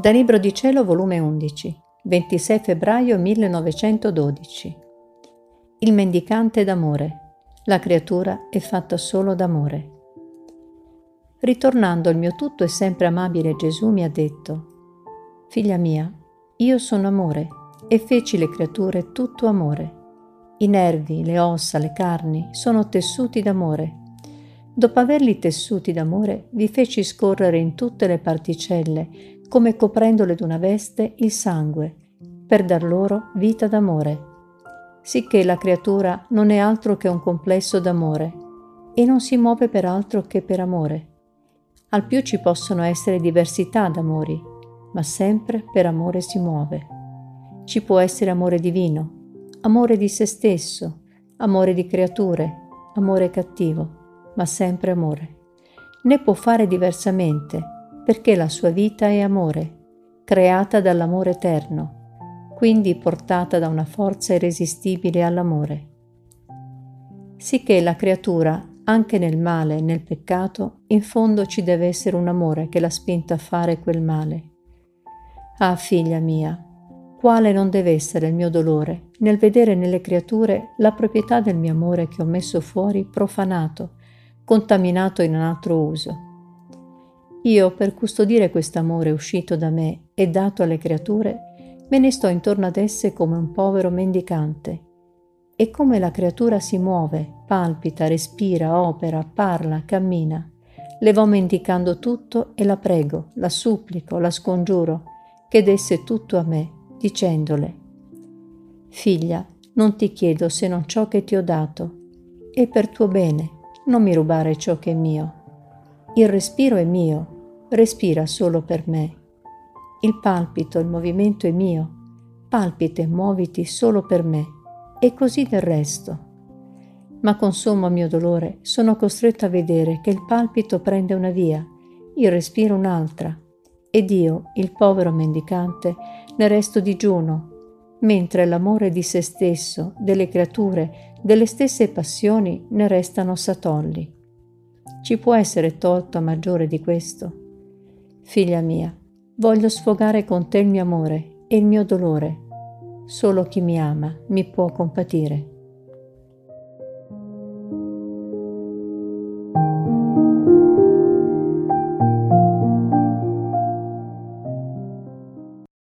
Da Libro di Cielo, volume 11, 26 febbraio 1912. Il mendicante d'amore. La creatura è fatta solo d'amore. Ritornando al mio tutto e sempre amabile Gesù mi ha detto, Figlia mia, io sono amore e feci le creature tutto amore. I nervi, le ossa, le carni sono tessuti d'amore. Dopo averli tessuti d'amore, vi feci scorrere in tutte le particelle come coprendole d'una veste il sangue, per dar loro vita d'amore, sicché la creatura non è altro che un complesso d'amore e non si muove per altro che per amore. Al più ci possono essere diversità d'amori, ma sempre per amore si muove. Ci può essere amore divino, amore di se stesso, amore di creature, amore cattivo, ma sempre amore. Ne può fare diversamente, perché la sua vita è amore, creata dall'amore eterno, quindi portata da una forza irresistibile all'amore. Sicché la creatura, anche nel male e nel peccato, in fondo ci deve essere un amore che l'ha spinta a fare quel male. Ah, figlia mia, quale non deve essere il mio dolore nel vedere nelle creature la proprietà del mio amore che ho messo fuori profanato, contaminato in un altro uso io, per custodire quest'amore uscito da me e dato alle creature, me ne sto intorno ad esse come un povero mendicante. E come la creatura si muove, palpita, respira, opera, parla, cammina, le vo mendicando tutto e la prego, la supplico, la scongiuro, che desse tutto a me, dicendole, Figlia, non ti chiedo se non ciò che ti ho dato, e per tuo bene, non mi rubare ciò che è mio il respiro è mio, respira solo per me. Il palpito, il movimento è mio, palpita e muoviti solo per me, e così del resto. Ma con sommo mio dolore sono costretto a vedere che il palpito prende una via, il respiro un'altra, ed io, il povero mendicante, ne resto digiuno, mentre l'amore di se stesso, delle creature, delle stesse passioni ne restano satolli. Ci può essere torto maggiore di questo? Figlia mia, voglio sfogare con te il mio amore e il mio dolore. Solo chi mi ama mi può compatire.